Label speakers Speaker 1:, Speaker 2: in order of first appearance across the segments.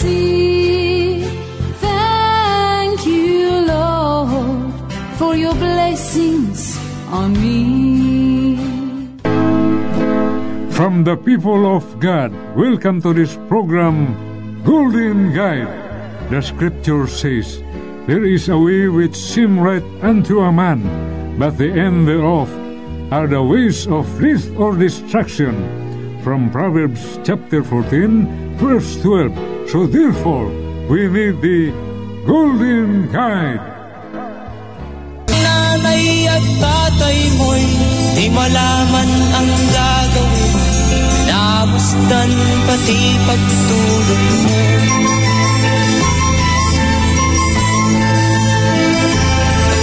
Speaker 1: see. Thank you, Lord, for your blessings on me.
Speaker 2: From the people of God, welcome to this program, Golden Guide. The scripture says, There is a way which seem right unto a man, but the end thereof are the ways of death or destruction. From Proverbs chapter 14, verse 12. So therefore, we need the Golden Guide.
Speaker 3: nanay at tatay mo'y di malaman ang gagawin. Namusdan pati pagtulog mo.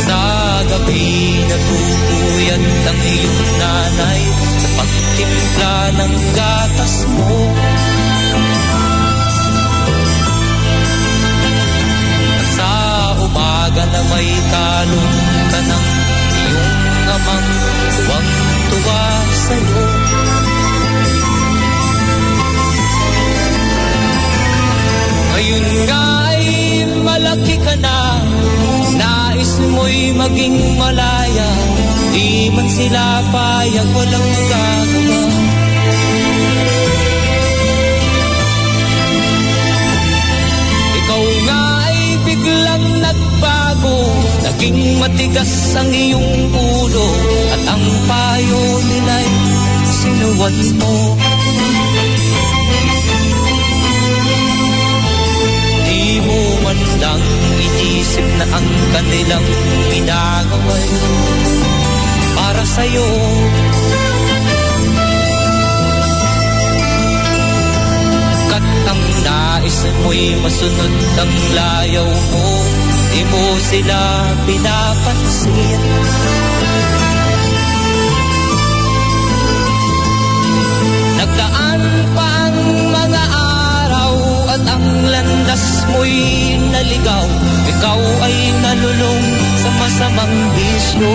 Speaker 3: Sa gabi natutuyat ang iyong nanay Sa pagtimpla ng gatas mo na may kalong ka ng iyong amang tuwang-tuwa sa'yo. Ngayon nga ay malaki ka na, nais mo'y maging malaya, di man sila payag walang gagawa. Naging matigas ang iyong ulo At ang payo nila'y sinuwat mo. Di mo man lang inisip na ang kanilang ginagawa'y Para sa'yo. Kat ang nais mo'y masunod ang layaw mo Di mo sila pinapansin. Nagdaan pa ang mga araw At ang landas mo'y naligaw. Ikaw ay nalulong sa masamang bisyo.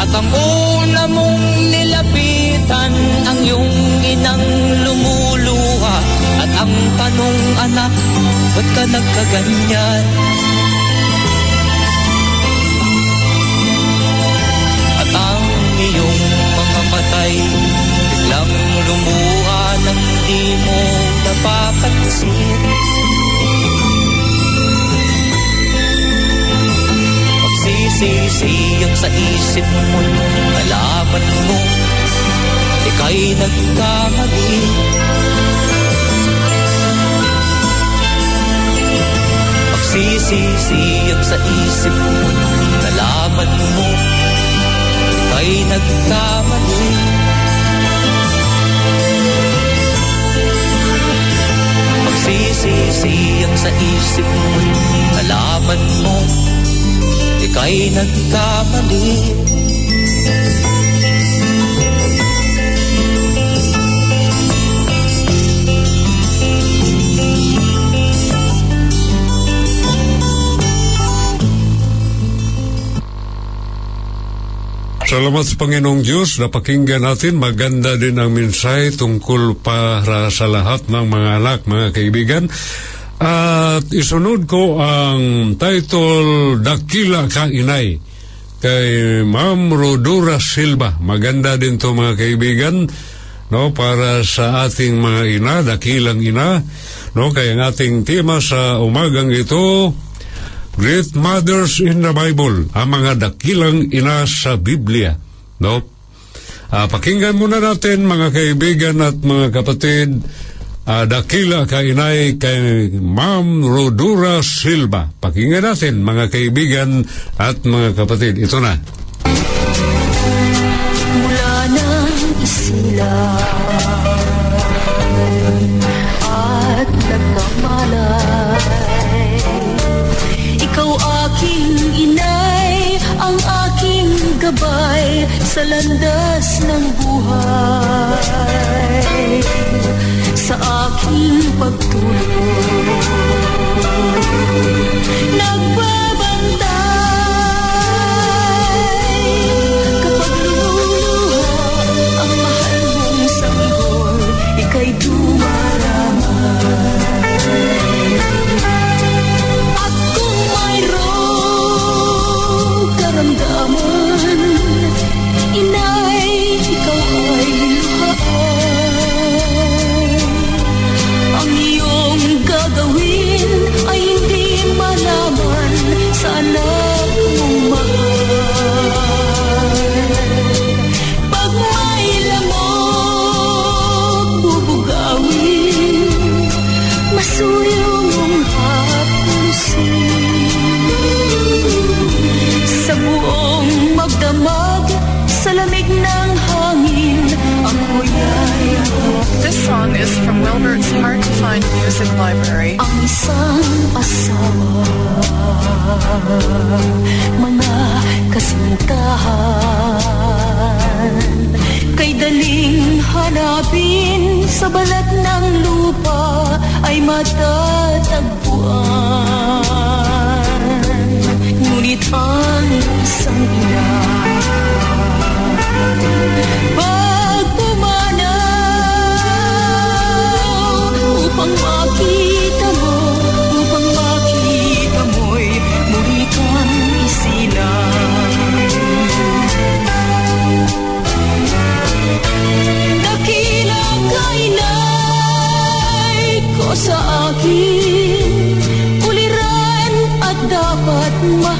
Speaker 3: At ang una mong nilapitan ang iyong inang lumuluha At ang tanong anak, ba't ka nagkaganyan? At ang iyong mga matay biglang lumuha nang di mo napapansin Magsisisiyang sa isip mo Nalaman mo Ika'y nagkamali Magsisisiyang sa isip mo Nalaman mo Ika'y nagkamali. Magsisisiyang sa isip mo Nalaman mo Ika'y nagkamali
Speaker 4: Salamat sa Panginoong Diyos. Napakinggan natin. Maganda din ang minsay tungkol para sa lahat ng mga anak, mga kaibigan. At isunod ko ang title Dakila Ka Inay kay Ma'am Rodora Silva. Maganda din to mga kaibigan no para sa ating mga ina, dakilang ina, no kay ang ating tema sa umagang ito Great Mothers in the Bible, ang mga dakilang ina sa Biblia. No? Uh, pakinggan muna natin mga kaibigan at mga kapatid, uh, dakila ka inay kay Ma'am Rodura Silva. Pakinggan natin mga kaibigan at mga kapatid. Ito na.
Speaker 5: Mula ng isila Ikaw aking inay, ang aking gabay sa landas ng buhay. Sa aking pagtulog Nagbabantay
Speaker 6: from Wilbert's Hard to Find Music Library.
Speaker 5: ang isang asawa Mga kasintahan Kay daling hanapin Sa balat ng lupa Ay matatagpuan dapat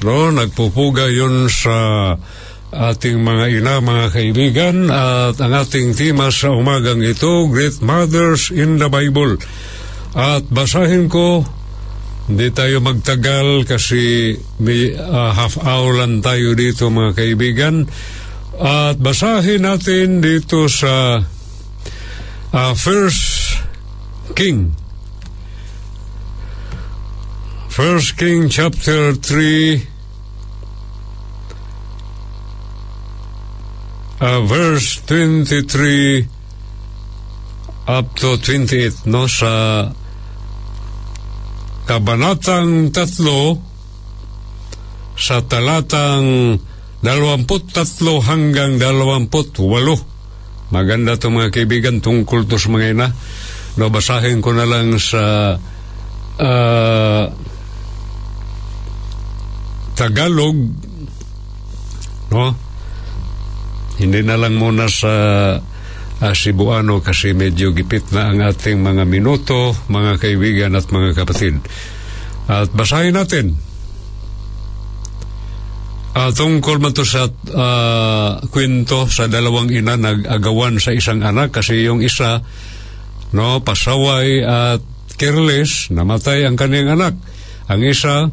Speaker 4: No, nagpupuga yun sa ating mga ina, mga kaibigan, at ang ating tema sa umagang ito, Great Mothers in the Bible. At basahin ko, hindi tayo magtagal kasi may ah, half hour lang tayo dito mga kaibigan. At basahin natin dito sa ah, First King. First King chapter 3 uh, verse 23 up to 28 no sa kabanatang tatlo sa talatang dalawamput tatlo hanggang dalawamput walo. Maganda to mga kaibigan tungkol to sa mga ina. No basahin ko na lang sa ah, Tagalog. No? Hindi na lang muna sa uh, Cebuano kasi medyo gipit na ang ating mga minuto, mga kaibigan at mga kapatid. At basahin natin. Uh, tungkol man to sa uh, kwento sa dalawang ina nag-agawan sa isang anak kasi yung isa no pasaway at careless namatay ang kaniyang anak ang isa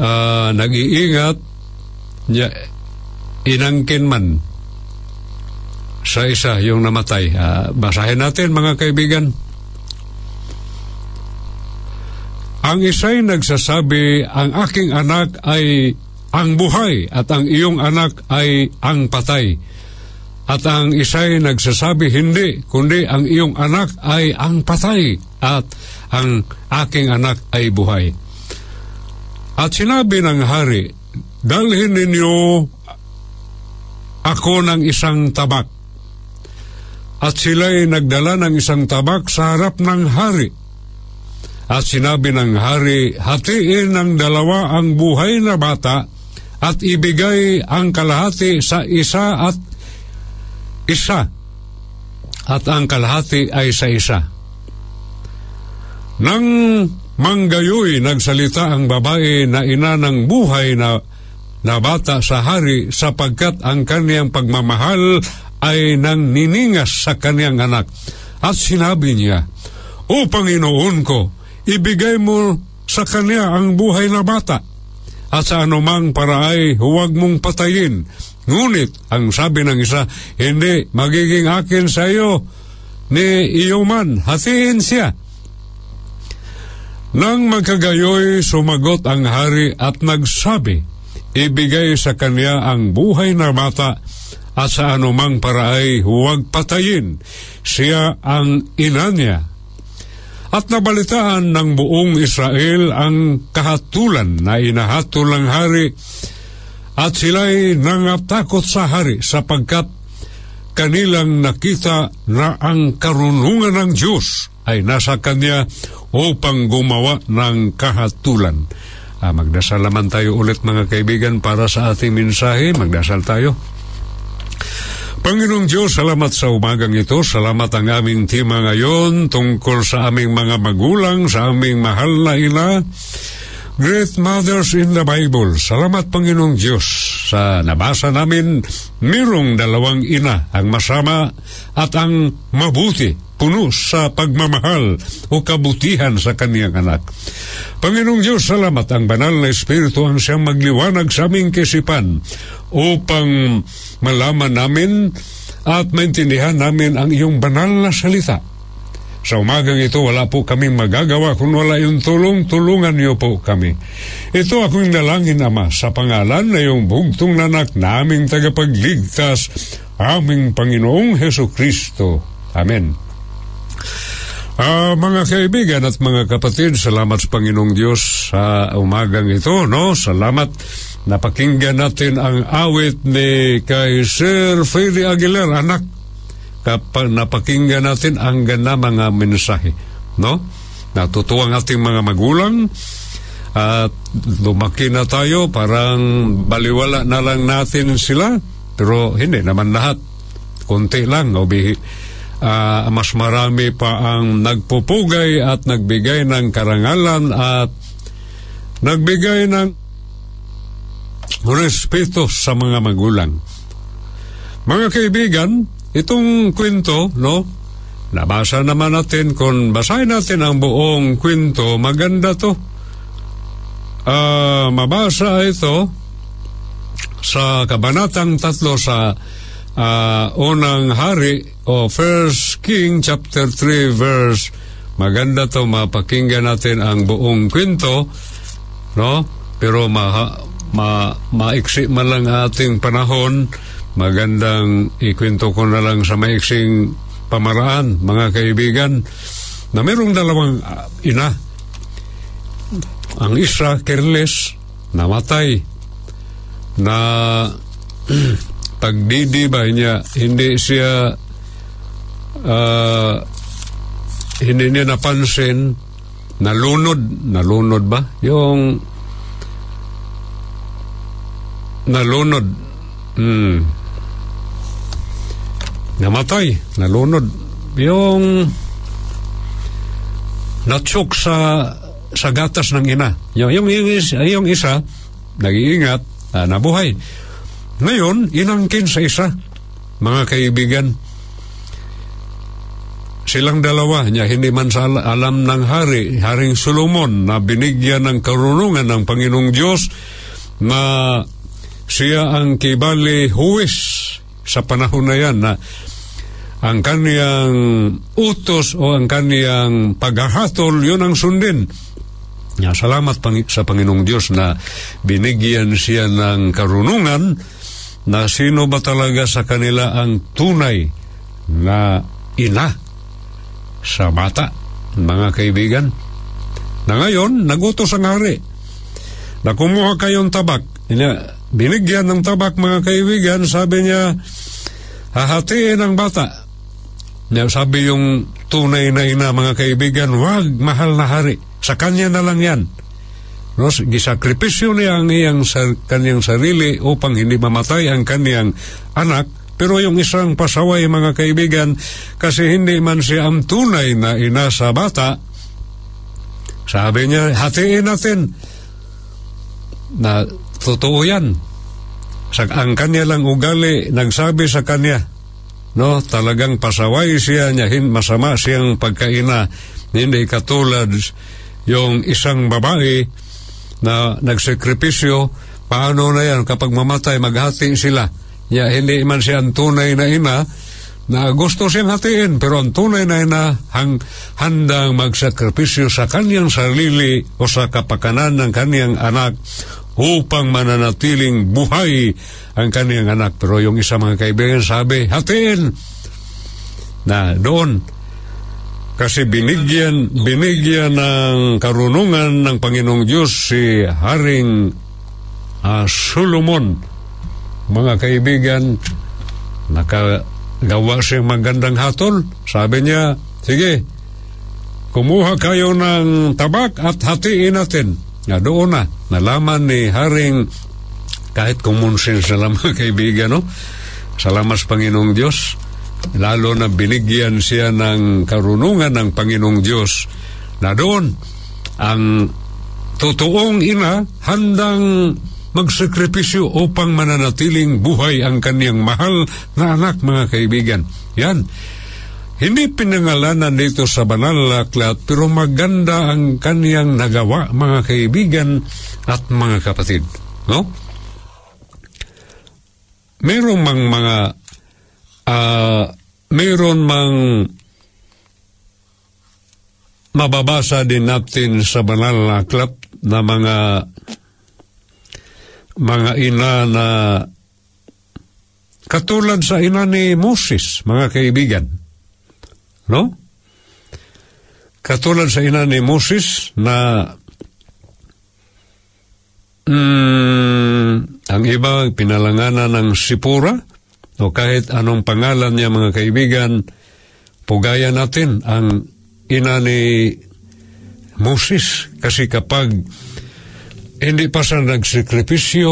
Speaker 4: uh, nag-iingat niya inangkin man sa isa yung namatay uh, basahin natin mga kaibigan ang isa'y nagsasabi ang aking anak ay ang buhay at ang iyong anak ay ang patay. At ang isa'y nagsasabi hindi, kundi ang iyong anak ay ang patay at ang aking anak ay buhay. At sinabi ng hari, dalhin ninyo ako ng isang tabak. At sila'y nagdala ng isang tabak sa harap ng hari. At sinabi ng hari, hatiin ng dalawa ang buhay na bata at ibigay ang kalahati sa isa at isa at ang kalahati ay sa isa. Nang manggayoy nagsalita ang babae na ina ng buhay na, na bata sa hari sapagkat ang kaniyang pagmamahal ay nang niningas sa kaniyang anak. At sinabi niya, O Panginoon ko, ibigay mo sa kanya ang buhay na bata at sa anumang paraay huwag mong patayin. Ngunit, ang sabi ng isa, hindi, magiging akin sa iyo ni iyo man, hatiin siya. Nang magkagayoy, sumagot ang hari at nagsabi, ibigay sa kanya ang buhay na bata at sa anumang paraay huwag patayin. Siya ang ina niya at nabalitaan ng buong Israel ang kahatulan na inahatol ng hari at sila'y nangatakot sa hari sapagkat kanilang nakita na ang karunungan ng Diyos ay nasa kanya upang gumawa ng kahatulan. Ah, magdasal naman tayo ulit mga kaibigan para sa ating mensahe. Magdasal tayo. Panginoong Diyos, salamat sa umagang ito. Salamat ang aming tema ngayon tungkol sa aming mga magulang, sa aming mahal na ina. Great Mothers in the Bible. Salamat Panginoong Diyos sa nabasa namin mirong dalawang ina ang masama at ang mabuti puno sa pagmamahal o kabutihan sa kaniyang anak. Panginoong Diyos, salamat ang banal na Espiritu ang siyang magliwanag sa aming kisipan upang malaman namin at maintindihan namin ang iyong banal na salita. Sa umagang ito, wala po kaming magagawa kung wala yung tulong, tulungan niyo po kami. Ito aking nalangin, Ama, sa pangalan na yung bugtong nanak naming tagapagligtas, aming Panginoong Heso Kristo. Amen. Uh, mga kaibigan at mga kapatid, salamat sa Panginoong Diyos sa umagang ito, no? Salamat. Napakinggan natin ang awit ni kay Sir Freddy Aguilar, anak. Kapag napakinggan natin ang ganda mga mensahe, no? Natutuwa ang ating mga magulang at lumaki na tayo, parang baliwala na lang natin sila, pero hindi naman lahat. Kunti lang, o uh, mas marami pa ang nagpupugay at nagbigay ng karangalan at nagbigay ng respeto sa mga magulang. Mga kaibigan, itong kwento, no? Nabasa naman natin, kung basahin natin ang buong kwento, maganda to. Uh, mabasa ito sa kabanatang tatlo sa uh, unang hari o First King chapter 3 verse maganda to mapakinggan natin ang buong kwento no pero ma, ma maiksi man lang ating panahon magandang ikwento ko na lang sa maiksing pamaraan mga kaibigan na mayroong dalawang uh, ina. Ang isa careless namatay na pagdidibay niya, hindi siya uh, hindi niya napansin nalunod, nalunod ba? Yung nalunod. Mm, namatay, nalunod. Yung natsok sa sa gatas ng ina. Yung, yung, yung, isa, yung isa, nag-iingat, ah, nabuhay. Ngayon, inangkin sa isa, mga kaibigan. Silang dalawa niya, hindi man sa al- alam ng hari, Haring Solomon, na binigyan ng karunungan ng Panginoong Diyos na siya ang kibali huwis sa panahon na yan na ang kaniyang utos o ang kaniyang paghahatol, yun ang sundin. Salamat sa Panginoong Diyos na binigyan siya ng karunungan na sino ba talaga sa kanila ang tunay na ina sa bata, mga kaibigan. Na ngayon, nagutos ang hari na kumuha kayong tabak. Binigyan ng tabak mga kaibigan, sabi niya, hahatiin ang bata. Na sabi yung tunay na ina mga kaibigan, wag mahal na hari. Sa kanya na lang yan. No, gisakripisyo niya ang iyang sa, kanyang sarili upang hindi mamatay ang kanyang anak. Pero yung isang pasaway mga kaibigan, kasi hindi man siya ang tunay na ina sa bata, sabi niya, hatiin natin na totoo yan. Sa, ang kanya lang ugali, nagsabi sa kanya, no, talagang pasaway siya niya, masama siyang pagkaina, hindi katulad yung isang babae na nagsakripisyo, paano na yan kapag mamatay, maghati sila. Ya, hindi man siya ang tunay na ina, na gusto siyang hatiin, pero ang tunay na ina hang, handang magsakripisyo sa kanyang sarili o sa kapakanan ng kanyang anak upang mananatiling buhay ang kanyang anak. Pero yung isa mga kaibigan sabi, hatiin! Na doon, kasi binigyan, binigyan ng karunungan ng Panginoong Diyos si Haring uh, Solomon. Mga kaibigan, nakagawa siyang magandang hatol. Sabi niya, sige, kumuha kayo ng tabak at hatiin natin. Nga doon na, nalaman ni Haring, kahit kumonsin sila mga kaibigan, no? Salamat sa Panginoong Diyos lalo na binigyan siya ng karunungan ng Panginoong Diyos na doon ang totoong ina handang magsakripisyo upang mananatiling buhay ang kaniyang mahal na anak mga kaibigan. Yan. Hindi pinangalanan dito sa banal na aklat pero maganda ang kaniyang nagawa mga kaibigan at mga kapatid. No? Merong mang mga uh, mayroon mang mababasa din natin sa banal na aklat na mga mga ina na katulad sa ina ni Moses, mga kaibigan. No? Katulad sa ina ni Moses na mm, ang iba pinalanganan ng Sipura, o kahit anong pangalan niya mga kaibigan, pugaya natin ang ina ni Moses kasi kapag hindi pa siya nagsikripisyo,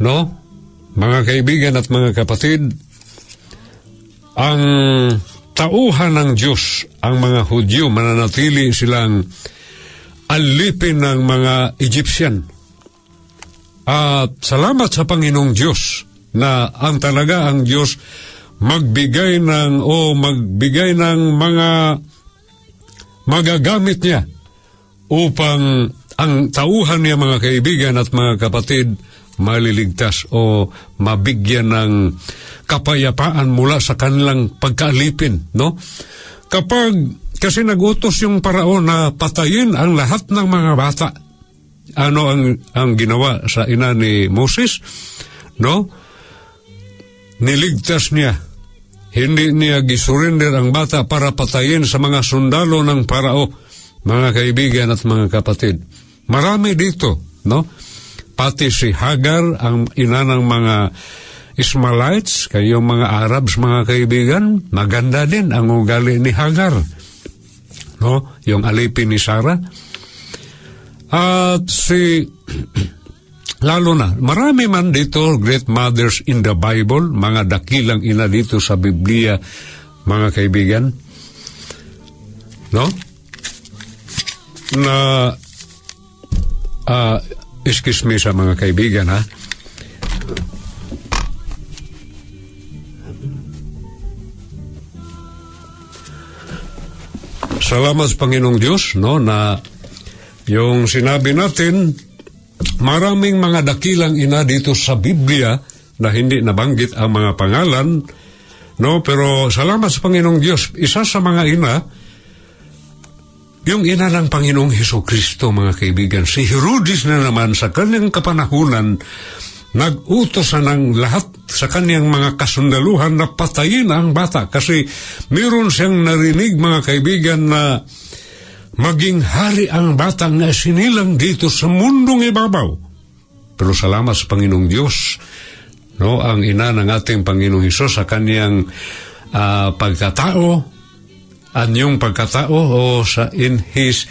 Speaker 4: no? Mga kaibigan at mga kapatid, ang tauhan ng Diyos, ang mga Hudyo, mananatili silang alipin ng mga Egyptian. At salamat sa Panginoong Diyos na ang talaga ang Diyos magbigay ng o magbigay ng mga magagamit niya upang ang tauhan niya mga kaibigan at mga kapatid maliligtas o mabigyan ng kapayapaan mula sa kanilang pagkaalipin, no? Kapag kasi nagutos yung paraon na patayin ang lahat ng mga bata ano ang ang ginawa sa ina ni Moses no? Niligtas niya. Hindi niya gisurrender ang bata para patayin sa mga sundalo ng parao mga kaibigan at mga kapatid. Marami dito no pati si Hagar ang ina ng mga Ismailites kayo mga Arabs mga kaibigan maganda din ang ugali ni Hagar no yung alipin ni Sarah at si Lalo na, marami man dito great mothers in the Bible, mga dakilang ina dito sa Biblia, mga kaibigan. No? Na, uh, excuse me sa mga kaibigan ha, Salamat sa Panginoong Diyos no na yung sinabi natin maraming mga dakilang ina dito sa Biblia na hindi nabanggit ang mga pangalan no pero salamat sa Panginoong Diyos. Isa sa mga ina yung ina ng Panginoong Heso Kristo mga kaibigan si Herodes na naman sa kanyang kapanahunan nag-utos na ng lahat sa kanyang mga kasundaluhan na patayin ang bata kasi meron siyang narinig mga kaibigan na maging hari ang bata nga sinilang dito sa mundong ibabaw. Pero salamat sa Panginoong Diyos, no, ang ina ng ating Panginoong Hesus sa kanyang uh, pagkatao, anyong pagkatao o sa in his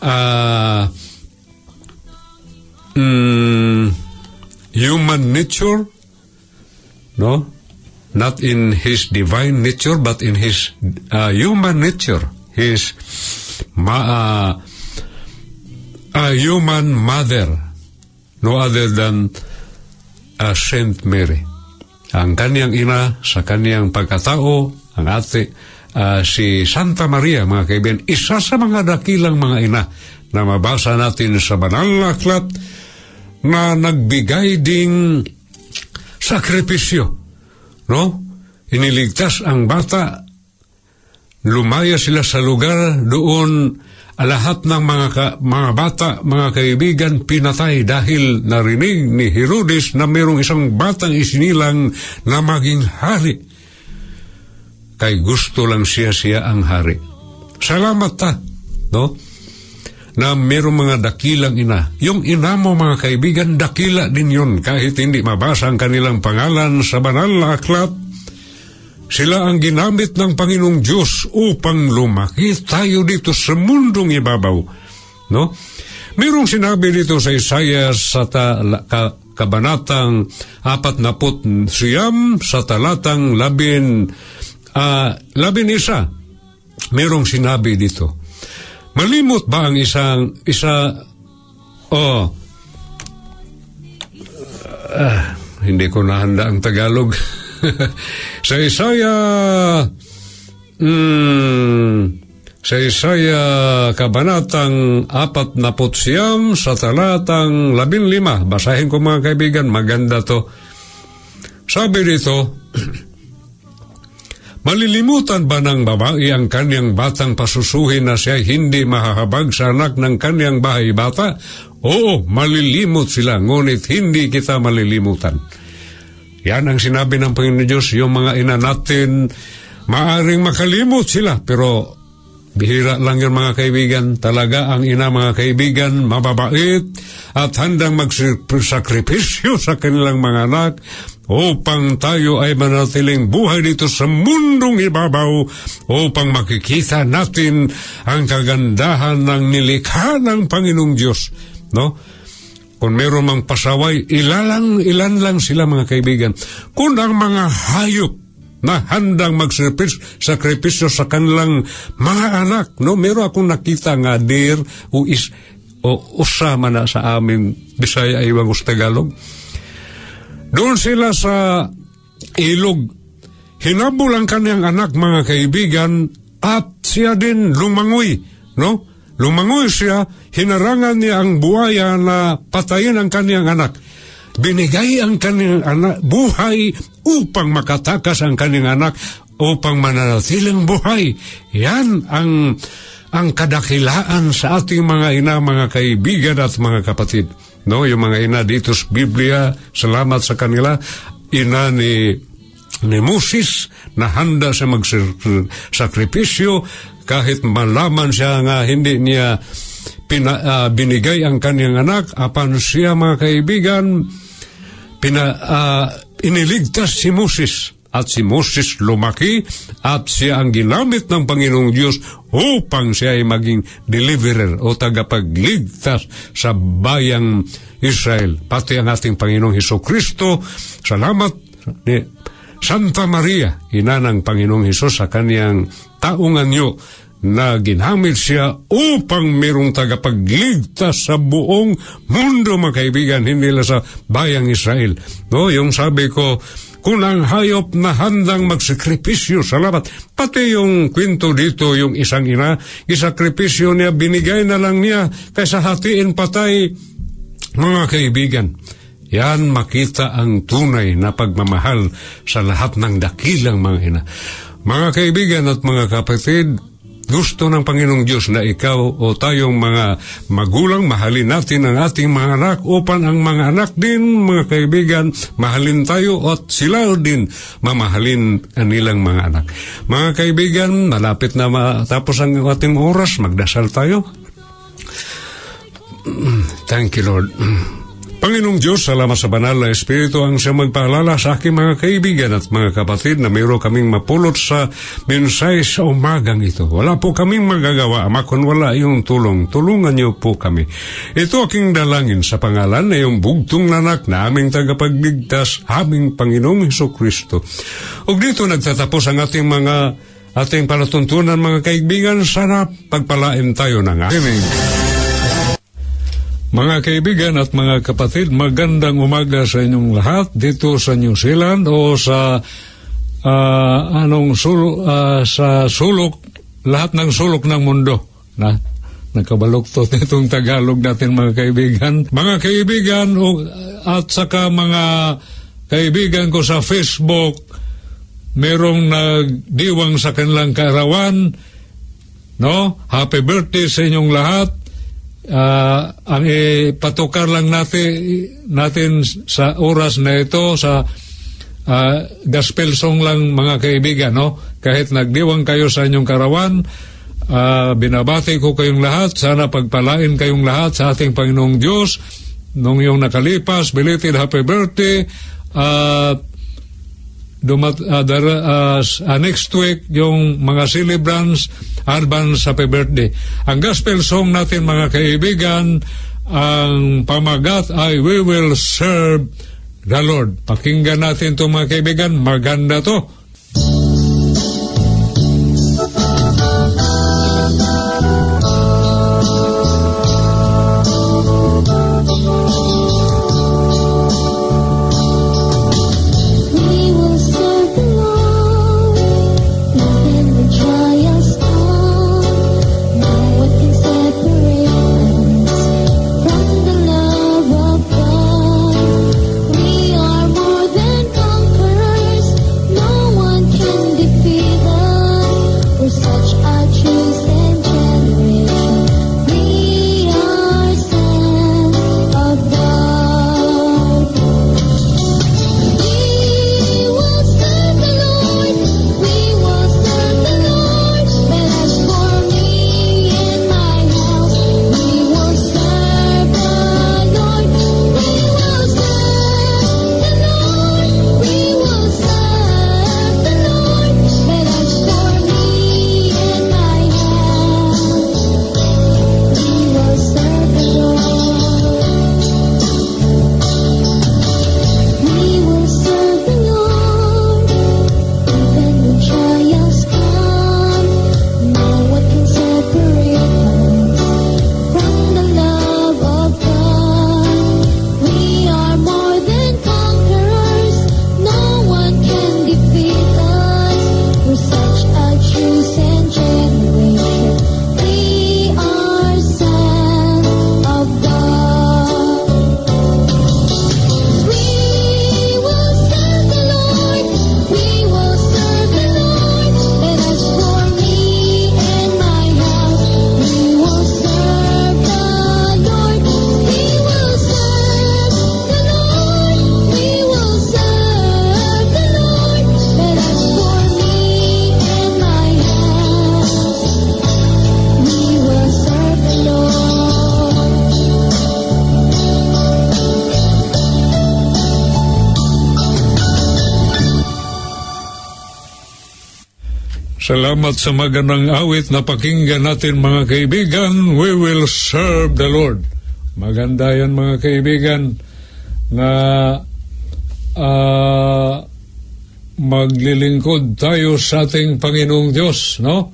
Speaker 4: uh, mm, human nature, no? Not in his divine nature, but in his uh, human nature, his ma, uh, a human mother, no other than uh, Saint Mary. Ang kaniyang ina sa kaniyang pagkatao, ang ate, uh, si Santa Maria, mga kaibigan, isa sa mga dakilang mga ina na mabasa natin sa banal na aklat na nagbigay ding sakripisyo. No? Iniligtas ang bata. Lumaya sila sa lugar doon lahat ng mga, ka, mga bata, mga kaibigan, pinatay dahil narinig ni Herodes na mayroong isang batang isinilang na maging hari. Kay gusto lang siya siya ang hari. Salamat ta, no? na mayroong mga dakilang ina. Yung ina mo mga kaibigan, dakila din yun kahit hindi mabasa ang kanilang pangalan sa banal na aklat. Sila ang ginamit ng Panginoong Diyos upang lumaki tayo dito sa mundong ibabaw. No? Mayroong sinabi dito sa Isaiah sa ta, ka, kabanatang apat na siyam sa talatang labin, uh, labin isa. Mayroong sinabi dito Malimot ba ang isang isa oh uh, hindi ko nahanda ang Tagalog. sa Isaya mm, sa Isaya kabanatang apat na putsiyam sa talatang labin lima. Basahin ko mga kaibigan, maganda to. Sabi dito, Malilimutan ba ng babae ang kanyang batang pasusuhin na siya hindi mahahabag sa anak ng kanyang bahay bata? Oo, malilimot sila, ngunit hindi kita malilimutan. Yan ang sinabi ng Panginoon Diyos, yung mga ina natin, maaring makalimot sila, pero bihira lang yun mga kaibigan. Talaga ang ina mga kaibigan, mababait at handang magsakripisyo sa kanilang mga anak upang tayo ay manatiling buhay dito sa mundong ibabaw upang makikita natin ang kagandahan ng nilikha ng Panginoong Diyos. No? Kung meron mang pasaway, ilalang, ilan lang sila mga kaibigan. Kung ang mga hayop na handang magsakripisyo sa kanilang mga anak, no? Meron akong nakita nga deer o is o usama na sa amin Bisaya ay Iwang Tagalog doon sila sa ilog. Hinabol ang kanyang anak, mga kaibigan, at siya din lumangoy, no? Lumangoy siya, hinarangan niya ang buhaya na patayin ang kanyang anak. Binigay ang kanyang anak buhay upang makatakas ang kanyang anak upang mananatiling buhay. Yan ang ang kadakilaan sa ating mga ina, mga kaibigan at mga kapatid. No, yung mga ina dito sa Biblia, salamat sa kanila, ina ni ni Moses na handa sa magsakripisyo. Kahit malaman siya nga hindi niya pina, uh, binigay ang kanyang anak apan siya mga kaibigan pina, uh, iniligtas si Moses at si Moses lumaki at siya ang ginamit ng Panginoong Diyos upang siya ay maging deliverer o tagapagligtas sa bayang Israel. Pati ang ating Panginoong Heso Kristo, salamat ni Santa Maria, ina ng Panginoong Hesus sa kaniyang taong anyo na ginamit siya upang merong tagapagligtas sa buong mundo, mga kaibigan, hindi lang sa bayang Israel. No, yung sabi ko, kung ang hayop na handang magsakripisyo, salamat. Pati yung kwento dito, yung isang ina, isakripisyo niya, binigay na lang niya kaysa hatiin patay. Mga kaibigan, yan makita ang tunay na pagmamahal sa lahat ng dakilang mga ina. Mga kaibigan at mga kapatid, gusto ng Panginoong Diyos na ikaw o tayong mga magulang, mahalin natin ang ating mga anak upang ang mga anak din, mga kaibigan, mahalin tayo at sila din mamahalin ang nilang mga anak. Mga kaibigan, malapit na matapos ang ating oras, magdasal tayo. Thank you, Lord. Panginoong Diyos, salamat sa banal na Espiritu ang siya magpaalala sa aking mga kaibigan at mga kapatid na mayroon kaming mapulot sa mensahe sa umagang ito. Wala po kaming magagawa, Ama, kung wala yung tulong. Tulungan niyo po kami. Ito aking dalangin sa pangalan na yung bugtong nanak na aming tagapagligtas, aming Panginoong Heso Kristo. O dito nagtatapos ang ating mga ating palatuntunan mga kaibigan. Sana pagpalain tayo ng amin. Mga kaibigan at mga kapatid, magandang umaga sa inyong lahat dito sa New Zealand o sa uh, anong sul uh, sa sulok lahat ng sulok ng mundo na nakabaluktot nitong Tagalog natin mga kaibigan. Mga kaibigan o, at saka mga kaibigan ko sa Facebook, merong nagdiwang sa kanilang kaarawan, no? Happy birthday sa inyong lahat uh, ang ipatukar lang natin, natin sa oras na ito sa uh, gospel song lang mga kaibigan, no? Kahit nagdiwang kayo sa inyong karawan, uh, binabati ko kayong lahat. Sana pagpalain kayong lahat sa ating Panginoong Diyos nung yung nakalipas. Belated happy birthday. Uh, dumat uh, uh, next week yung mga celebrants advance happy birthday. Ang gospel song natin mga kaibigan ang pamagat ay we will serve the Lord. Pakinggan natin to mga kaibigan. Maganda to
Speaker 2: Salamat sa magandang awit na pakinggan natin mga kaibigan. We will serve the Lord. Maganda yan mga kaibigan na uh, maglilingkod tayo sa ating Panginoong Diyos, no?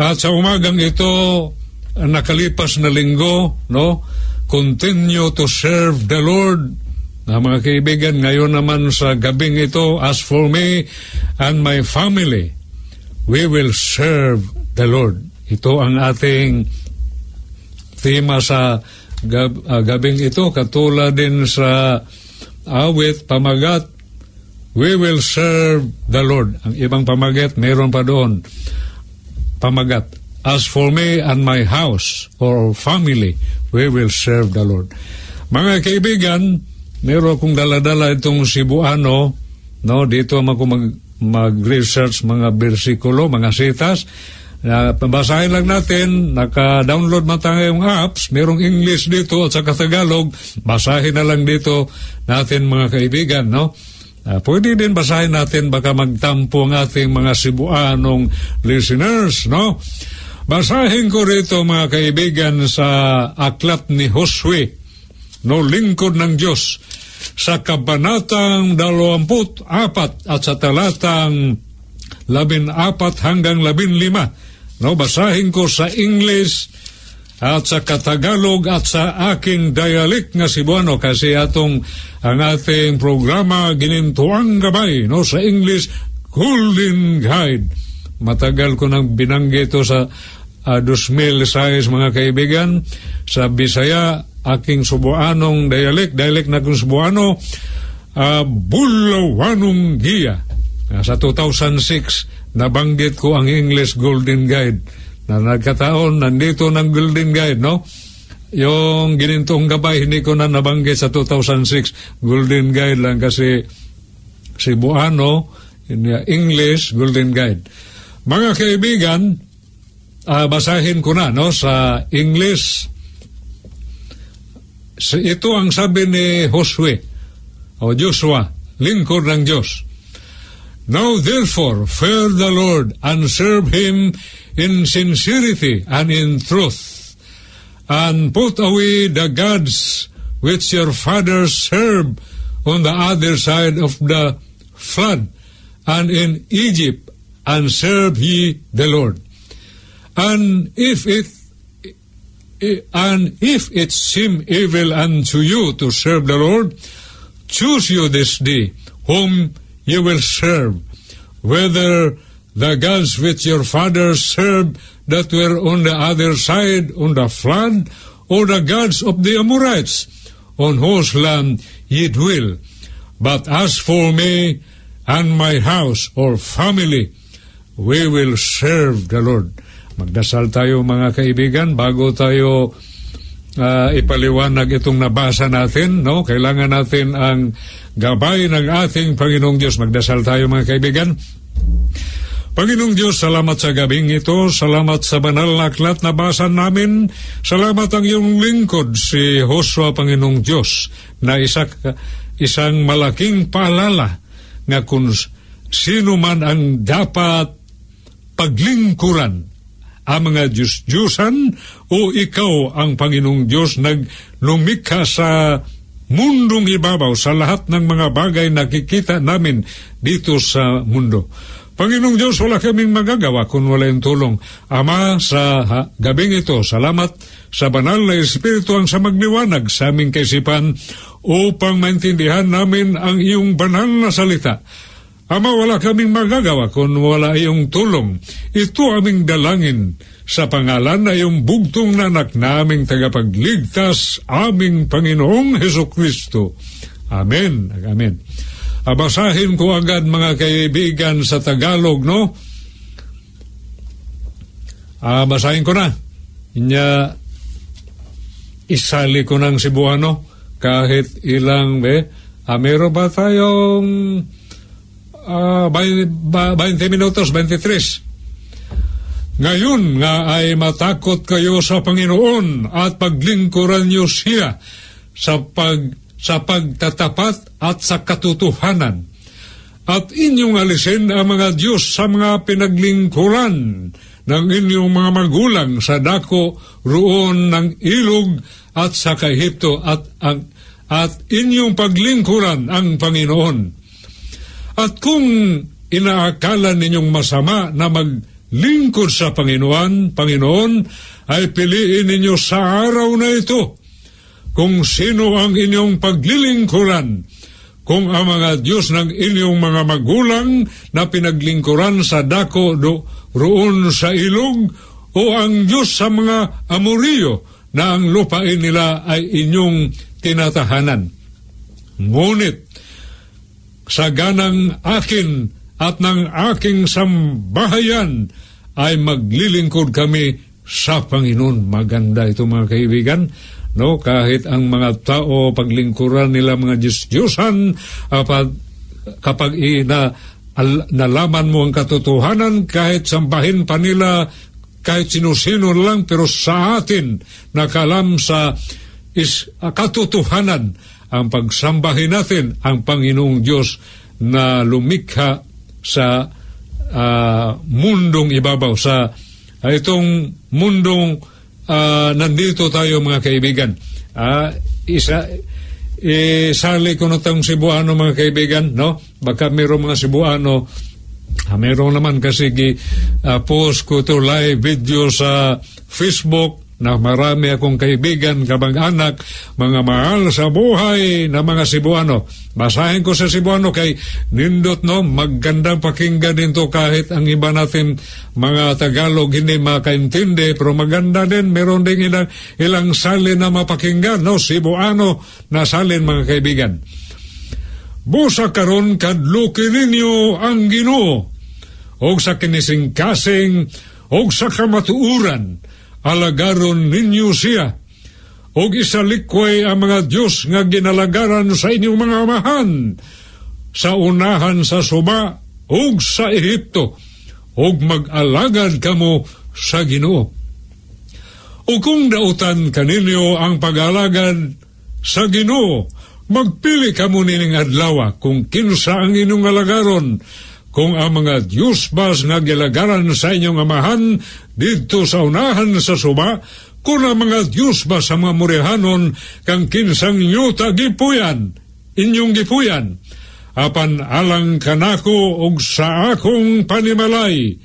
Speaker 2: At sa umagang ito, nakalipas na linggo, no? Continue to serve the Lord. Na mga kaibigan, ngayon naman sa gabing ito, as for me and my family, we will serve the Lord. Ito ang ating tema sa gab, uh, gabing ito, katulad din sa awit, pamagat, we will serve the Lord. Ang ibang pamagat, mayroon pa doon. Pamagat, as for me and my house or family, we will serve the Lord. Mga kaibigan, meron akong daladala itong Cebuano, no, dito ako mag mag-research mga bersikulo, mga sitas. Uh, basahin lang natin, naka-download man tayo yung apps, merong English dito at saka Tagalog, basahin na lang dito natin mga kaibigan, no? Uh, pwede din basahin natin, baka magtampo ang ating mga Cebuanong listeners, no? Basahin ko rito mga kaibigan sa aklat ni Josue, no lingkod ng Diyos sa kabanatang 24 at sa talatang 14 hanggang 15. No, basahin ko sa English at sa Katagalog at sa aking dialect nga Cebuano kasi atong ang ating programa ginintuang gabay no sa English Golden Guide. Matagal ko nang binanggit ito sa uh, 2006 mga kaibigan sa Bisaya aking Subuanong dialect, dialect na kong Subuano, uh, Bulawanong Giya. Uh, sa 2006, nabanggit ko ang English Golden Guide na nagkataon, nandito ng Golden Guide, no? Yung ginintong gabay, hindi ko na nabanggit sa 2006 Golden Guide lang kasi Cebuano, English Golden Guide. Mga kaibigan, uh, basahin ko na no sa English ito ang sabi ni Josue o Joshua, lingkod ng Diyos. Now therefore, fear the Lord and serve Him in sincerity and in truth, and put away the gods which your fathers served on the other side of the flood, and in Egypt, and serve ye the Lord. And if it and if it seem evil unto you to serve the Lord, choose you this day whom you will serve, whether the gods which your fathers served that were on the other side on the flood, or the gods of the Amorites, on whose land ye dwell. But as for me and my house or family, we will serve the Lord. Magdasal tayo mga kaibigan bago tayo uh, ipaliwanag itong nabasa natin. No? Kailangan natin ang gabay ng ating Panginoong Diyos. Magdasal tayo mga kaibigan. Panginoong Diyos, salamat sa gabing ito, salamat sa banal na aklat na basa namin, salamat ang iyong lingkod si Joshua, Panginoong Diyos, na isa, isang malaking paalala nga kung sino man ang dapat paglingkuran ang mga Diyos-Diyosan o ikaw ang Panginoong Diyos naglumikha sa mundong ibabaw sa lahat ng mga bagay na kikita namin dito sa mundo. Panginoong Diyos, wala kaming magagawa kung wala yung tulong. Ama, sa ha, gabing ito, salamat sa banal na Espiritu ang sa magliwanag sa aming kaisipan upang maintindihan namin ang iyong banal na salita Ama, wala kaming magagawa kung wala iyong tulong. Ito aming dalangin sa pangalan na iyong bugtong nanak naming tagapagligtas, aming Panginoong Heso Kristo. Amen. Amen. Abasahin ko agad mga kaibigan sa Tagalog, no? Ah, basahin ko na. Inya, isali ko ng Cebuano kahit ilang, be, ah, meron ba tayong uh, 20 minutos, 23. Ngayon nga ay matakot kayo sa Panginoon at paglingkuran niyo siya sa, pag, sa pagtatapat at sa katotohanan at inyong alisin ang mga Diyos sa mga pinaglingkuran ng inyong mga magulang sa dako roon ng ilog at sa Kahipto at, ang, at inyong paglingkuran ang Panginoon. At kung inaakala ninyong masama na maglingkod sa Panginoon, Panginoon, ay piliin ninyo sa araw na ito kung sino ang inyong paglilingkuran kung ang mga Diyos ng inyong mga magulang na pinaglingkuran sa dako do, roon sa ilog o ang Diyos sa mga Amoriyo na ang lupain nila ay inyong tinatahanan. Ngunit sa ganang akin at ng aking sambahayan ay maglilingkod kami sa Panginoon. Maganda ito mga kaibigan no kahit ang mga tao paglingkuran nila mga Diyos-Diyosan kapag, kapag ina, al, nalaman mo ang katotohanan kahit sambahin pa nila kahit sino-sino lang pero sa atin nakalam sa is, katotohanan ang pagsambahin natin ang Panginoong Diyos na lumikha sa uh, mundong ibabaw sa uh, itong mundong uh, nandito tayo mga kaibigan. Uh, isa, isali ko na tayong Cebuano mga kaibigan, no? Baka mayroong mga Cebuano, ah, naman kasi uh, post ko to live video sa Facebook, na marami akong kaibigan, kamag-anak, mga mahal sa buhay na mga Cebuano. Basahin ko sa Cebuano kay nindot no, maggandang pakinggan din to kahit ang iba natin mga Tagalog hindi makaintindi, pero maganda din, meron din ilang, ilang salin na mapakinggan, no, Cebuano na salin mga kaibigan. Busa karon kadluki ninyo ang ginoo, og sa kinising-kasing, og sa kamatuuran, alagaron ninyo siya. O isalikway ang mga Diyos nga ginalagaran sa inyong mga amahan, sa unahan sa suba, o sa Ehipto, o mag-alagad kamo sa ginoo. O kung dautan kaninyo ang pag-alagad sa ginoo, magpili kamo nining adlawa kung kinsa ang inyong alagaron, kung ang mga Diyos bas nga gilagaran sa inyong amahan dito sa unahan sa suba, kung ang mga Diyos ba sa mga murihanon kang kinsang inyo tagipuyan, inyong gipuyan, apan alang kanako og sa akong panimalay,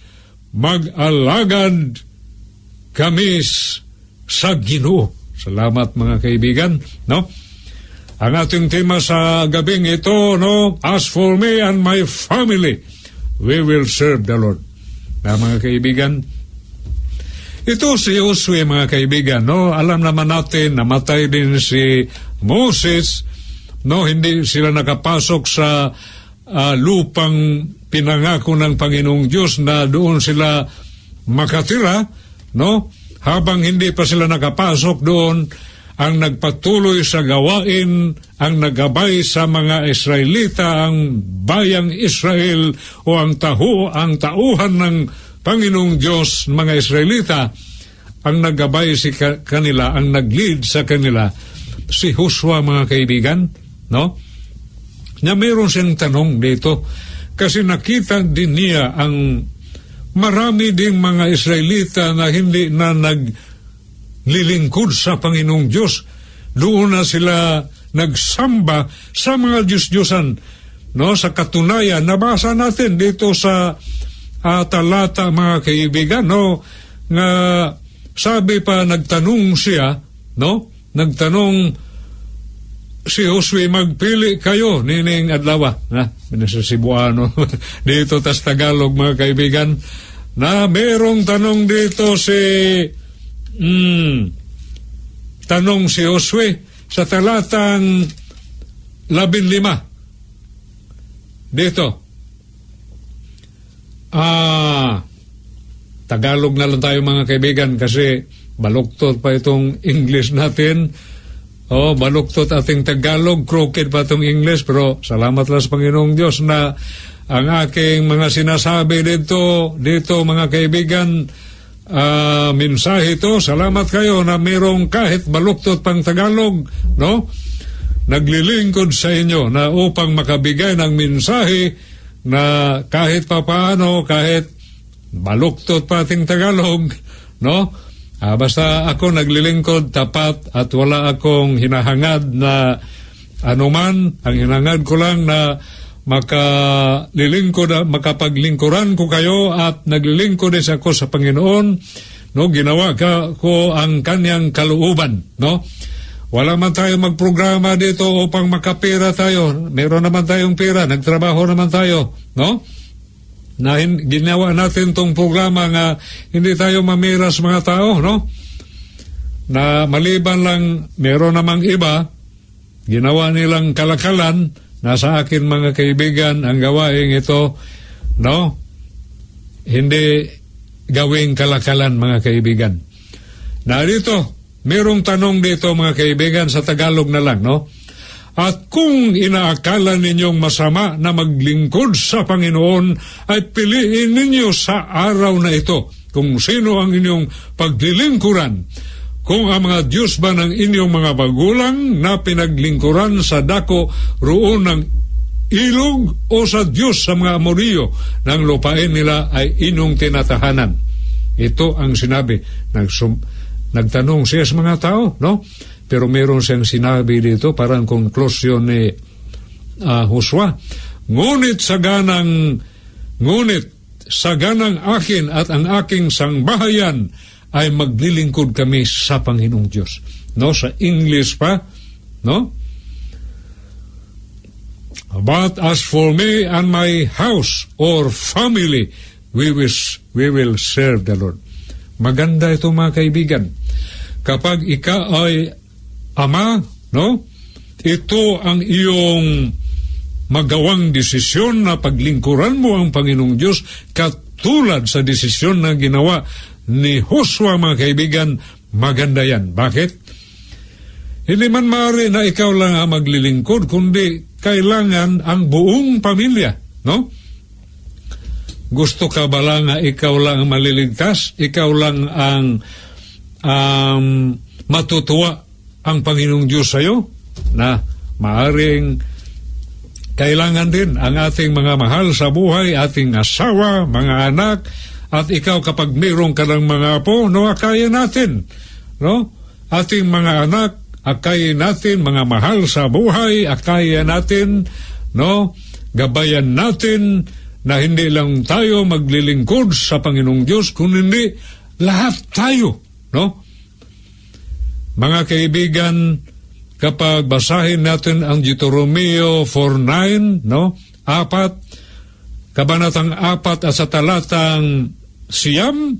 Speaker 2: mag-alagad kamis sa Ginoo. Salamat mga kaibigan, no? Ang ating tema sa gabing ito, no? As for me and my family, we will serve the Lord. Na mga kaibigan, ito si Josue mga kaibigan, no? Alam naman natin, namatay din si Moses, no? Hindi sila nakapasok sa uh, lupang pinangako ng Panginoong Diyos na doon sila makatira, no? Habang hindi pa sila nakapasok doon, ang nagpatuloy sa gawain, ang nagabay sa mga Israelita, ang bayang Israel o ang taho, ang tauhan ng Panginoong Diyos, mga Israelita, ang nagabay si kanila, ang naglead sa kanila, si Joshua, mga kaibigan, no? Na meron siyang tanong dito, kasi nakita din niya ang marami ding mga Israelita na hindi na nag lilingkod sa Panginoong Diyos. Doon na sila nagsamba sa mga Diyos-Diyosan. No, sa katunayan, nabasa natin dito sa uh, talata mga kaibigan, no, nga sabi pa nagtanong siya, no, nagtanong si Josue magpili kayo nining adlaw na sa Cebuano dito tas Tagalog mga kaibigan na merong tanong dito si Mm, tanong si Josue sa talatang labin lima. Dito. Ah, Tagalog na lang tayo mga kaibigan kasi baluktot pa itong English natin. Oh, baluktot ating Tagalog, crooked pa itong English, pero salamat lang sa Panginoong Diyos na ang aking mga sinasabi dito, dito mga kaibigan, uh, mensahe ito. Salamat kayo na mayroong kahit baluktot pang Tagalog, no? Naglilingkod sa inyo na upang makabigay ng mensahe na kahit papaano, kahit baluktot pa ating Tagalog, no? Ah, basta ako naglilingkod tapat at wala akong hinahangad na anuman. Ang hinahangad ko lang na makalilingkod, makapaglingkuran ko kayo at naglilingkod din ako sa Panginoon. No, ginawa ka, ko ang kanyang kalooban, no? Wala man tayo magprograma dito upang makapera tayo. Meron naman tayong pera, nagtrabaho naman tayo, no? Na hin- ginawa natin tong programa nga hindi tayo mamiras mga tao, no? Na maliban lang, meron namang iba, ginawa nilang kalakalan, nasa akin mga kaibigan, ang gawain ito, no? Hindi gawing kalakalan mga kaibigan. Narito, Merong tanong dito mga kaibigan sa Tagalog na lang, no? At kung inaakala ninyong masama na maglingkod sa Panginoon, ay piliin ninyo sa araw na ito kung sino ang inyong paglilingkuran. Kung ang mga Diyos ba ng inyong mga bagulang na pinaglingkuran sa dako roon ng ilog o sa Diyos sa mga Amoriyo ng lupain nila ay inyong tinatahanan. Ito ang sinabi ng Nagtanong siya sa mga tao, no? Pero meron siyang sinabi dito, parang conclusion ni uh, Joshua. Ngunit sa ganang, ngunit sa ganang akin at ang aking sangbahayan ay maglilingkod kami sa Panginoong Diyos. No? Sa English pa, no? But as for me and my house or family, we will, we will serve the Lord. Maganda ito mga kaibigan kapag ika ay ama, no? Ito ang iyong magawang desisyon na paglingkuran mo ang Panginoong Diyos katulad sa desisyon na ginawa ni Joshua mga kaibigan, maganda yan. Bakit? Hindi man maaari na ikaw lang ang maglilingkod, kundi kailangan ang buong pamilya, no? Gusto ka ba lang na ikaw lang ang maliligtas? Ikaw lang ang um, matutuwa ang Panginoong Diyos sa iyo na maaring kailangan din ang ating mga mahal sa buhay, ating asawa, mga anak, at ikaw kapag mayroong ka ng mga apo, no, akaya natin. No? Ating mga anak, akaya natin, mga mahal sa buhay, akaya natin, no? Gabayan natin na hindi lang tayo maglilingkod sa Panginoong Diyos, kundi lahat tayo No? Mga kaibigan, kapag basahin natin ang Deuteronomio 4.9, no? Apat, kabanatang apat at sa talatang siyam,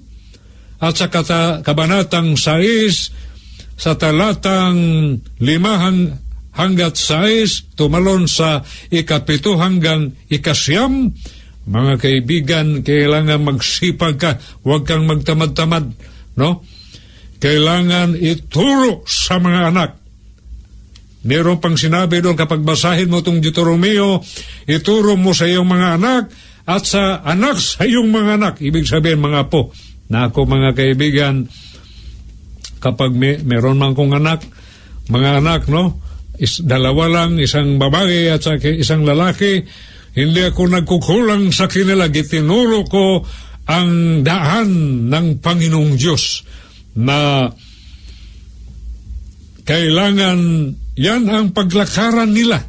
Speaker 2: at sa kata, kabanatang sais, sa talatang limahang hanggat sais, tumalon sa ikapito hanggang ikasyam, mga kaibigan, kailangan magsipag ka, huwag kang magtamad-tamad, no? kailangan ituro sa mga anak. Meron pang sinabi doon kapag basahin mo itong Deuteronomio, ituro mo sa iyong mga anak at sa anak sa iyong mga anak. Ibig sabihin mga po, na ako mga kaibigan, kapag may, meron man kong anak, mga anak, no? Is, dalawa lang, isang babae at isang lalaki, hindi ako nagkukulang sa kanila. Gitinuro ko ang daan ng Panginoong Diyos na kailangan yan ang paglakaran nila.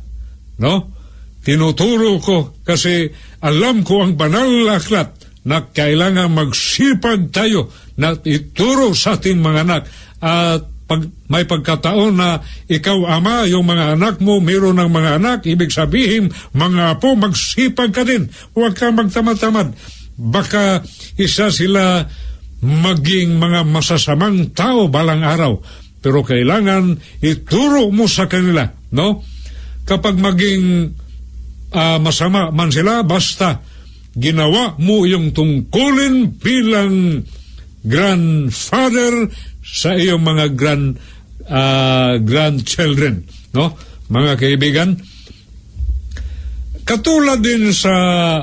Speaker 2: No? Tinuturo ko kasi alam ko ang banal na aklat na kailangan magsipag tayo na ituro sa ating mga anak at pag may pagkataon na ikaw ama, yung mga anak mo, meron ng mga anak, ibig sabihin, mga apo, magsipag ka din. Huwag ka magtamad-tamad. Baka isa sila maging mga masasamang tao balang araw. Pero kailangan ituro mo sa kanila, no? Kapag maging uh, masama man sila, basta ginawa mo yung tungkulin bilang grandfather sa iyong mga grand uh, grandchildren, no? Mga kaibigan, katulad din sa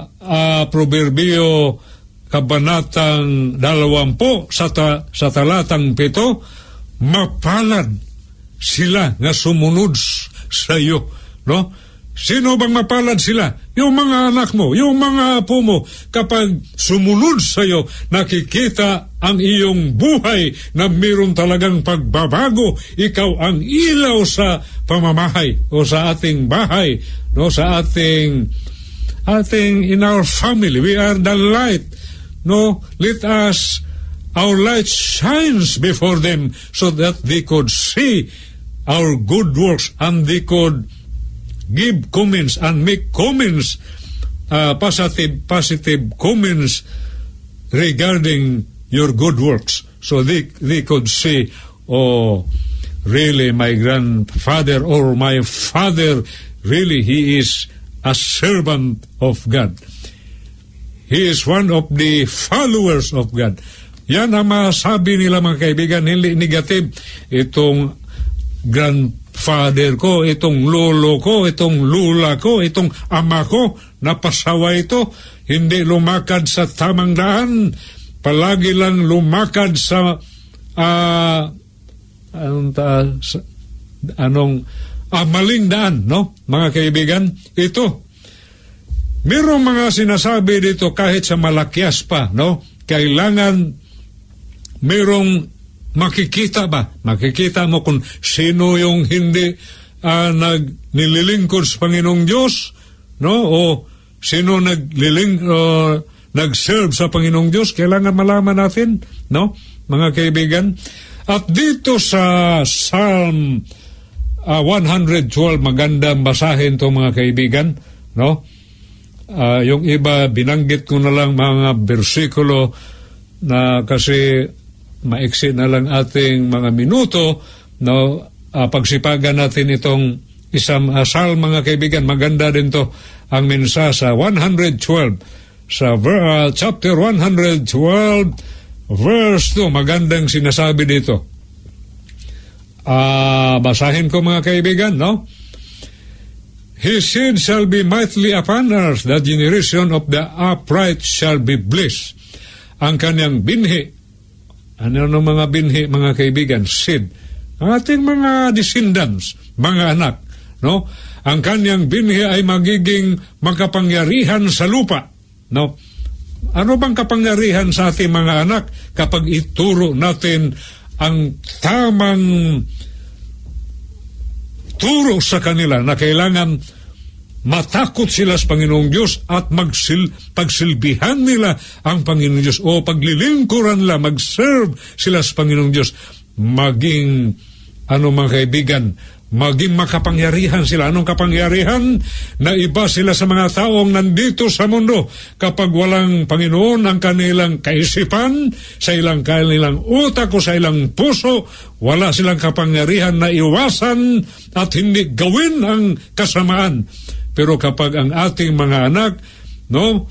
Speaker 2: uh, proverbio kabanatang dalawampu sa, ta, sa talatang pito, mapalad sila nga sumunod sa iyo. No? Sino bang mapalad sila? Yung mga anak mo, yung mga apo mo. Kapag sumunod sa nakikita ang iyong buhay na mayroon talagang pagbabago. Ikaw ang ilaw sa pamamahay o sa ating bahay, no, sa ating ating in our family. We are the light. No, let us our light shines before them so that they could see our good works and they could give comments and make comments, uh, positive, positive comments regarding your good works. So they, they could say, oh, really my grandfather or my father, really he is a servant of God. He is one of the followers of God. Yan ang masabi nila mga kaibigan, hindi negative. Itong grand father ko, itong lolo ko, itong lula ko, itong ama ko, napasawa ito, hindi lumakad sa tamang daan, palagi lang lumakad sa uh, anong, ta, sa, anong uh, maling daan, no? Mga kaibigan, ito. Merong mga sinasabi dito kahit sa malakyas pa, no? Kailangan merong makikita ba? Makikita mo kung sino yung hindi uh, nag nililingkod sa Panginoong Diyos, no? O sino nagliling uh, nag-serve sa Panginoong Diyos, kailangan malaman natin, no? Mga kaibigan. At dito sa Psalm uh, 112, maganda basahin to mga kaibigan, no? Uh, yung iba, binanggit ko na lang mga bersikulo na kasi maiksi na lang ating mga minuto, no, uh, pagsipagan natin itong isang asal mga kaibigan. Maganda din to ang mensa sa 112 sa uh, chapter 112 verse 2 magandang sinasabi dito. Uh, basahin ko mga kaibigan no? His seed shall be mightily upon earth the generation of the upright shall be blessed. Ang kanyang binhi ano ng mga binhi, mga kaibigan? Seed. Ang ating mga descendants, mga anak, no? Ang kanyang binhi ay magiging makapangyarihan sa lupa, no? Ano bang kapangyarihan sa ating mga anak kapag ituro natin ang tamang turo sa kanila na kailangan matakot sila sa Panginoong Diyos at magsil, pagsilbihan nila ang Panginoong Diyos o paglilingkuran nila, mag-serve sila sa Panginoong Diyos, maging, ano mga kaibigan, maging makapangyarihan sila. Anong kapangyarihan? Na iba sila sa mga taong nandito sa mundo. Kapag walang Panginoon ang kanilang kaisipan, sa ilang kanilang utak o sa ilang puso, wala silang kapangyarihan na iwasan at hindi gawin ang kasamaan. Pero kapag ang ating mga anak, no,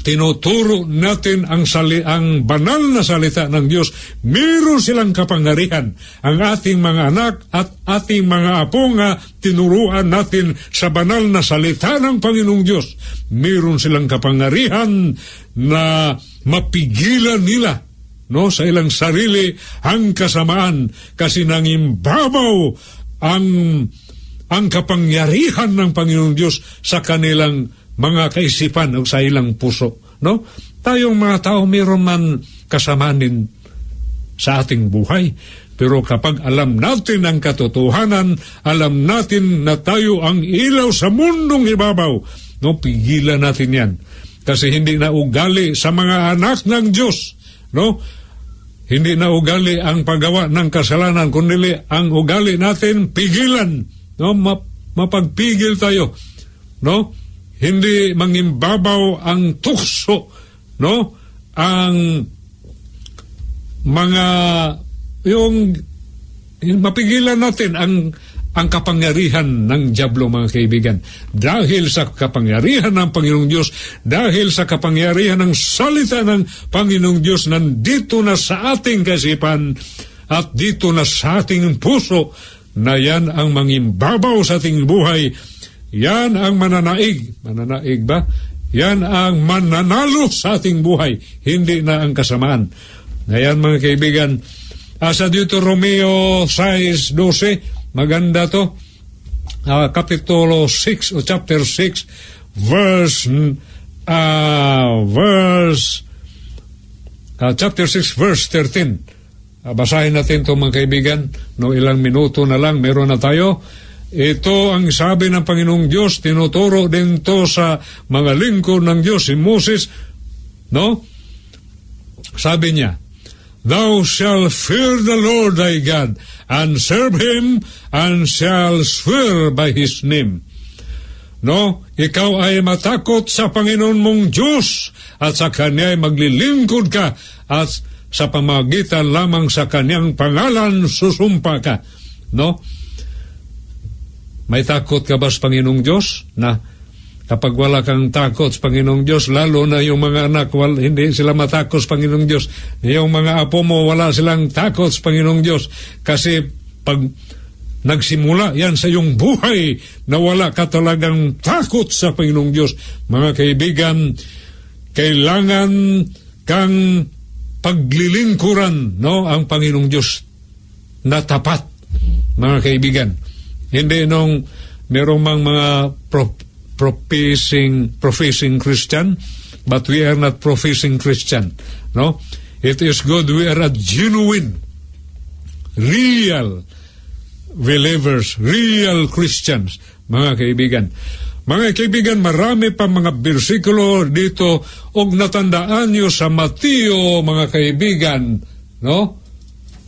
Speaker 2: tinuturo natin ang, sali, ang banal na salita ng Diyos, meron silang kapangyarihan. Ang ating mga anak at ating mga apo nga tinuruan natin sa banal na salita ng Panginoong Diyos, meron silang kapangyarihan na mapigilan nila no sa ilang sarili ang kasamaan. Kasi nangimbabaw ang ang kapangyarihan ng Panginoong Diyos sa kanilang mga kaisipan o sa ilang puso. No? Tayong mga tao mayroon man kasamaan din sa ating buhay. Pero kapag alam natin ang katotohanan, alam natin na tayo ang ilaw sa mundong ibabaw, no, pigilan natin yan. Kasi hindi na ugali sa mga anak ng Diyos, no? Hindi na ugali ang paggawa ng kasalanan, kundi ang ugali natin pigilan no map, mapagpigil tayo no hindi mangimbabaw ang tukso no ang mga yung mapigilan natin ang ang kapangyarihan ng Diablo mga kaibigan dahil sa kapangyarihan ng Panginoong Diyos dahil sa kapangyarihan ng salita ng Panginoong Diyos nandito na sa ating kasipan at dito na sa ating puso na yan ang mangimbabaw sa ating buhay. Yan ang mananaig. Mananaig ba? Yan ang mananalo sa ating buhay, hindi na ang kasamaan. Ngayon mga kaibigan, asa dito Romeo 6.12, maganda to. uh, Kapitulo 6 o chapter 6 verse uh, verse uh, chapter 6 verse 13 uh, basahin natin ito mga kaibigan no ilang minuto na lang meron na tayo ito ang sabi ng Panginoong Diyos, tinuturo din to sa mga lingkod ng Diyos, si Moses, no? Sabi niya, Thou shall fear the Lord thy God, and serve Him, and shall swear by His name. No, ikaw ay matakot sa Panginoon mong Diyos, at sa Kanya ay maglilingkod ka, at sa pamagitan lamang sa Kanyang pangalan susumpa ka. No? May takot ka ba sa Panginoong Diyos? Na kapag wala kang takot sa Panginoong Diyos, lalo na yung mga anak, wal, hindi sila matakot sa Panginoong Diyos. Yung mga apo mo, wala silang takot sa Panginoong Diyos. Kasi pag nagsimula yan sa iyong buhay na wala ka talagang takot sa Panginoong Diyos, mga kaibigan, kailangan kang paglilingkuran no, ang Panginoong Diyos na tapat, mga kaibigan. Hindi nung merong mang mga pro, professing, professing Christian, but we are not professing Christian. No? It is good we are a genuine, real believers, real Christians, mga kaibigan. Mga kaibigan, marami pa mga bersikulo dito og natandaan nyo sa Mateo, mga kaibigan, no?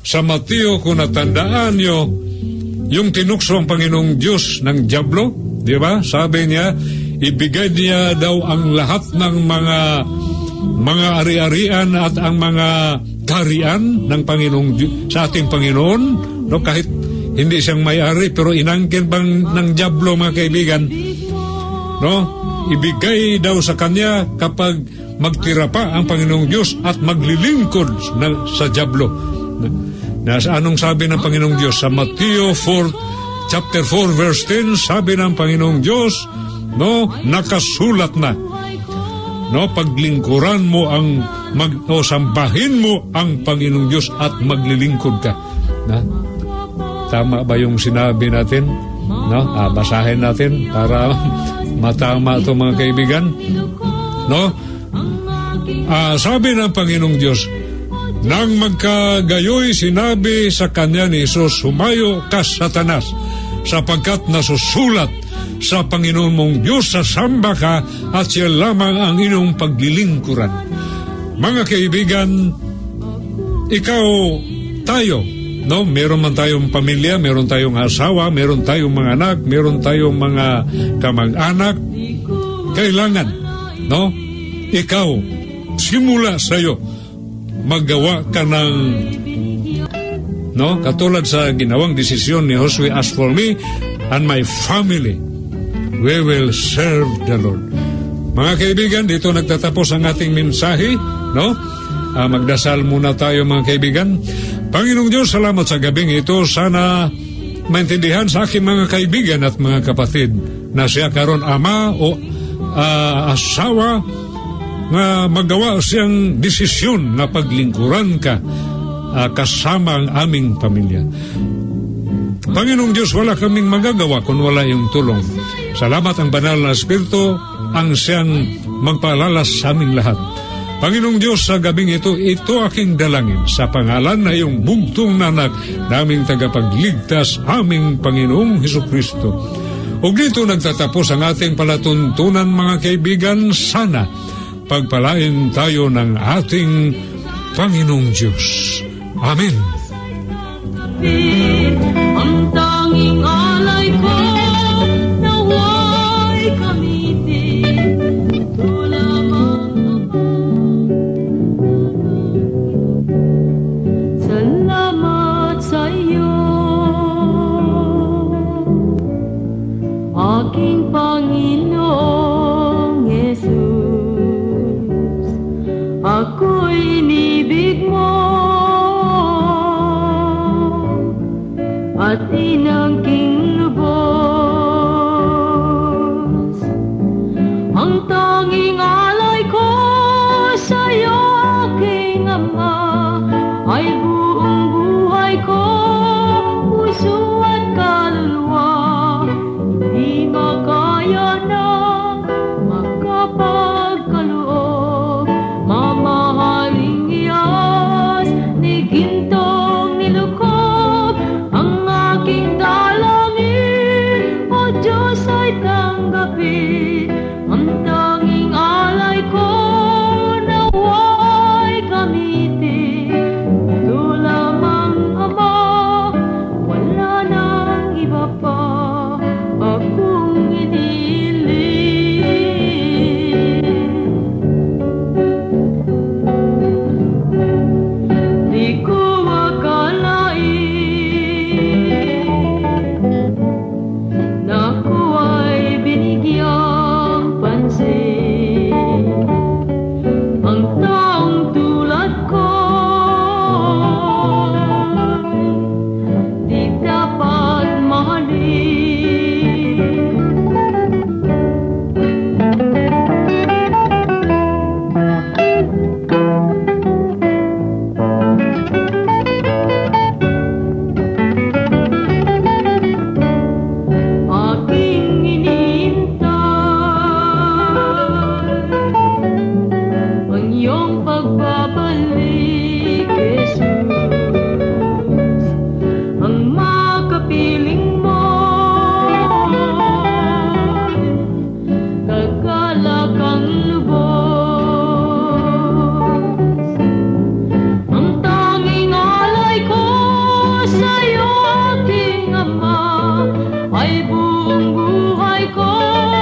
Speaker 2: Sa Mateo, kung natandaan nyo, yung tinukso ang Panginoong Diyos ng Diablo, di ba? Sabi niya, ibigay niya daw ang lahat ng mga mga ari-arian at ang mga karian ng Panginoong sa ating Panginoon, no? Kahit hindi siyang may-ari pero inangkin bang ng Diablo mga kaibigan, no? Ibigay daw sa kanya kapag magtira pa ang Panginoong Diyos at maglilingkod na, sa Diablo. Na anong sabi ng Panginoong Diyos? Sa Mateo 4, chapter 4, verse 10, sabi ng Panginoong Diyos, no, nakasulat na. No, paglingkuran mo ang mag, o sambahin mo ang Panginoong Diyos at maglilingkod ka. Na, tama ba yung sinabi natin? No, ah, basahin natin para matama ito mga kaibigan. No? Ah, sabi ng Panginoong Diyos, nang magkagayoy sinabi sa kanya ni Isus, Humayo ka, Satanas, sapagkat nasusulat sa Panginoon mong Diyos sa samba ka at siya lamang ang inyong paglilingkuran. Mga kaibigan, ikaw, tayo, no? Meron man tayong pamilya, meron tayong asawa, meron tayong mga anak, meron tayong mga kamag-anak. Kailangan, no? Ikaw, simula sa'yo, magawa ka ng no? Katulad sa ginawang desisyon ni Josue as for me and my family we will serve the Lord. Mga kaibigan dito nagtatapos ang ating mensahe no? Uh, magdasal muna tayo mga kaibigan. Panginoong Diyos salamat sa gabing ito. Sana maintindihan sa aking mga kaibigan at mga kapatid na siya karon ama o uh, asawa nga magawa siyang desisyon na paglingkuran ka uh, kasama ang aming pamilya. Panginoong Diyos, wala kaming magagawa kung wala yung tulong. Salamat ang banal na Espiritu ang siyang magpalalas sa aming lahat. Panginoong Diyos, sa gabing ito, ito aking dalangin sa pangalan na iyong bugtong nanak naming tagapagligtas aming Panginoong Heso Kristo. Ug dito nagtatapos ang ating palatuntunan mga kaibigan, sana pagpalain tayo ng ating Panginoong Diyos. Amen.
Speaker 7: Ang tanging alay ko Vui.